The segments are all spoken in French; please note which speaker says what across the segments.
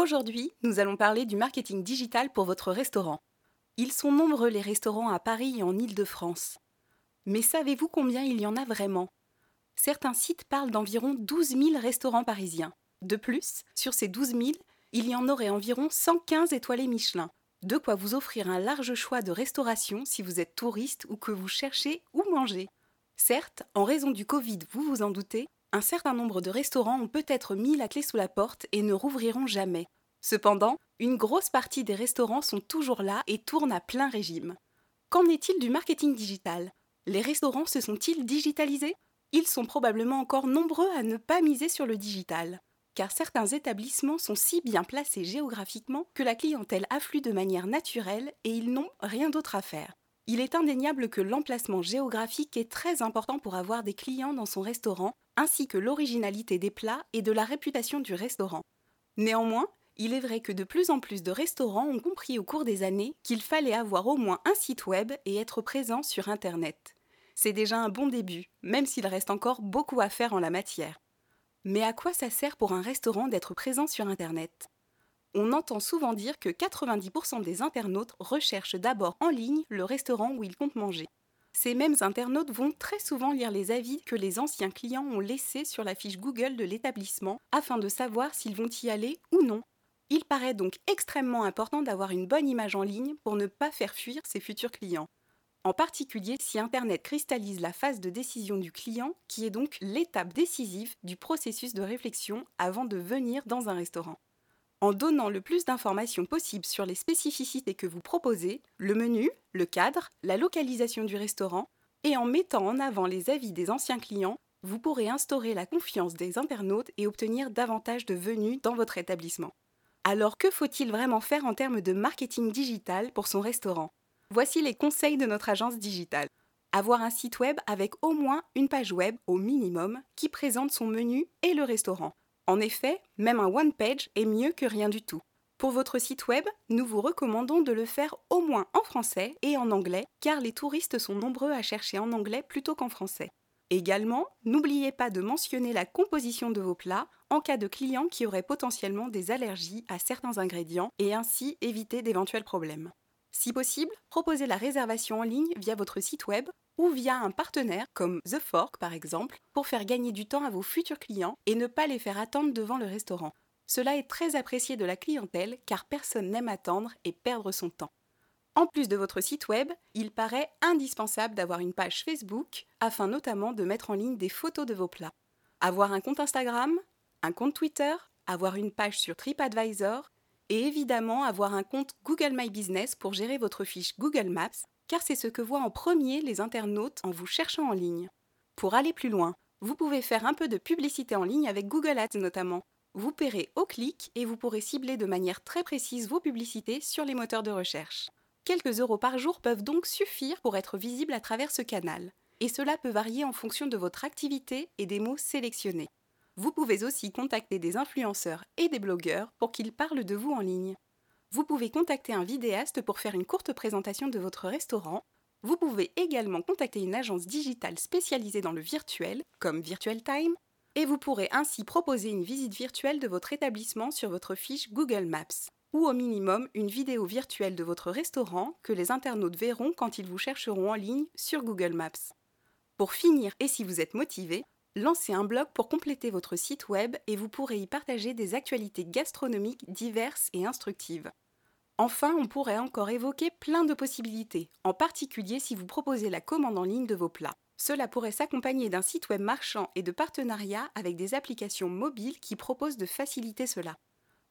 Speaker 1: Aujourd'hui, nous allons parler du marketing digital pour votre restaurant. Ils sont nombreux les restaurants à Paris et en Île-de-France. Mais savez-vous combien il y en a vraiment? Certains sites parlent d'environ 12 000 restaurants parisiens. De plus, sur ces 12 000, il y en aurait environ 115 étoilés Michelin. De quoi vous offrir un large choix de restauration si vous êtes touriste ou que vous cherchez où manger. Certes, en raison du Covid, vous vous en doutez, un certain nombre de restaurants ont peut-être mis la clé sous la porte et ne rouvriront jamais. Cependant, une grosse partie des restaurants sont toujours là et tournent à plein régime. Qu'en est-il du marketing digital? Les restaurants se sont-ils digitalisés? Ils sont probablement encore nombreux à ne pas miser sur le digital, car certains établissements sont si bien placés géographiquement que la clientèle afflue de manière naturelle et ils n'ont rien d'autre à faire. Il est indéniable que l'emplacement géographique est très important pour avoir des clients dans son restaurant, ainsi que l'originalité des plats et de la réputation du restaurant. Néanmoins, il est vrai que de plus en plus de restaurants ont compris au cours des années qu'il fallait avoir au moins un site web et être présent sur Internet. C'est déjà un bon début, même s'il reste encore beaucoup à faire en la matière. Mais à quoi ça sert pour un restaurant d'être présent sur Internet? On entend souvent dire que 90% des internautes recherchent d'abord en ligne le restaurant où ils comptent manger. Ces mêmes internautes vont très souvent lire les avis que les anciens clients ont laissés sur la fiche Google de l'établissement afin de savoir s'ils vont y aller ou non. Il paraît donc extrêmement important d'avoir une bonne image en ligne pour ne pas faire fuir ses futurs clients. En particulier si Internet cristallise la phase de décision du client, qui est donc l'étape décisive du processus de réflexion avant de venir dans un restaurant. En donnant le plus d'informations possible sur les spécificités que vous proposez, le menu, le cadre, la localisation du restaurant, et en mettant en avant les avis des anciens clients, vous pourrez instaurer la confiance des internautes et obtenir davantage de venues dans votre établissement. Alors que faut-il vraiment faire en termes de marketing digital pour son restaurant? Voici les conseils de notre agence digitale. Avoir un site web avec au moins une page web au minimum qui présente son menu et le restaurant. En effet, même un one page est mieux que rien du tout. Pour votre site web, nous vous recommandons de le faire au moins en français et en anglais car les touristes sont nombreux à chercher en anglais plutôt qu'en français. Également, n'oubliez pas de mentionner la composition de vos plats en cas de clients qui auraient potentiellement des allergies à certains ingrédients et ainsi éviter d'éventuels problèmes. Si possible, proposez la réservation en ligne via votre site web ou via un partenaire comme The Fork par exemple pour faire gagner du temps à vos futurs clients et ne pas les faire attendre devant le restaurant. Cela est très apprécié de la clientèle car personne n'aime attendre et perdre son temps. En plus de votre site web, il paraît indispensable d'avoir une page Facebook afin notamment de mettre en ligne des photos de vos plats. Avoir un compte Instagram, un compte Twitter, avoir une page sur TripAdvisor et évidemment avoir un compte Google My Business pour gérer votre fiche Google Maps car c'est ce que voient en premier les internautes en vous cherchant en ligne. Pour aller plus loin, vous pouvez faire un peu de publicité en ligne avec Google Ads notamment. Vous paierez au clic et vous pourrez cibler de manière très précise vos publicités sur les moteurs de recherche. Quelques euros par jour peuvent donc suffire pour être visible à travers ce canal. Et cela peut varier en fonction de votre activité et des mots sélectionnés. Vous pouvez aussi contacter des influenceurs et des blogueurs pour qu'ils parlent de vous en ligne. Vous pouvez contacter un vidéaste pour faire une courte présentation de votre restaurant. Vous pouvez également contacter une agence digitale spécialisée dans le virtuel, comme Virtual Time, et vous pourrez ainsi proposer une visite virtuelle de votre établissement sur votre fiche Google Maps, ou au minimum une vidéo virtuelle de votre restaurant que les internautes verront quand ils vous chercheront en ligne sur Google Maps. Pour finir, et si vous êtes motivé, lancez un blog pour compléter votre site web et vous pourrez y partager des actualités gastronomiques diverses et instructives. Enfin, on pourrait encore évoquer plein de possibilités, en particulier si vous proposez la commande en ligne de vos plats. Cela pourrait s'accompagner d'un site web marchand et de partenariats avec des applications mobiles qui proposent de faciliter cela.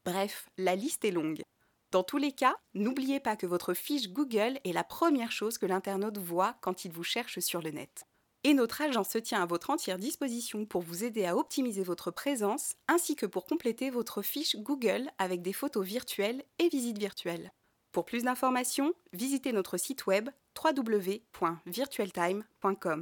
Speaker 1: Bref, la liste est longue. Dans tous les cas, n'oubliez pas que votre fiche Google est la première chose que l'internaute voit quand il vous cherche sur le net. Et notre agence se tient à votre entière disposition pour vous aider à optimiser votre présence ainsi que pour compléter votre fiche Google avec des photos virtuelles et visites virtuelles. Pour plus d'informations, visitez notre site web www.virtualtime.com.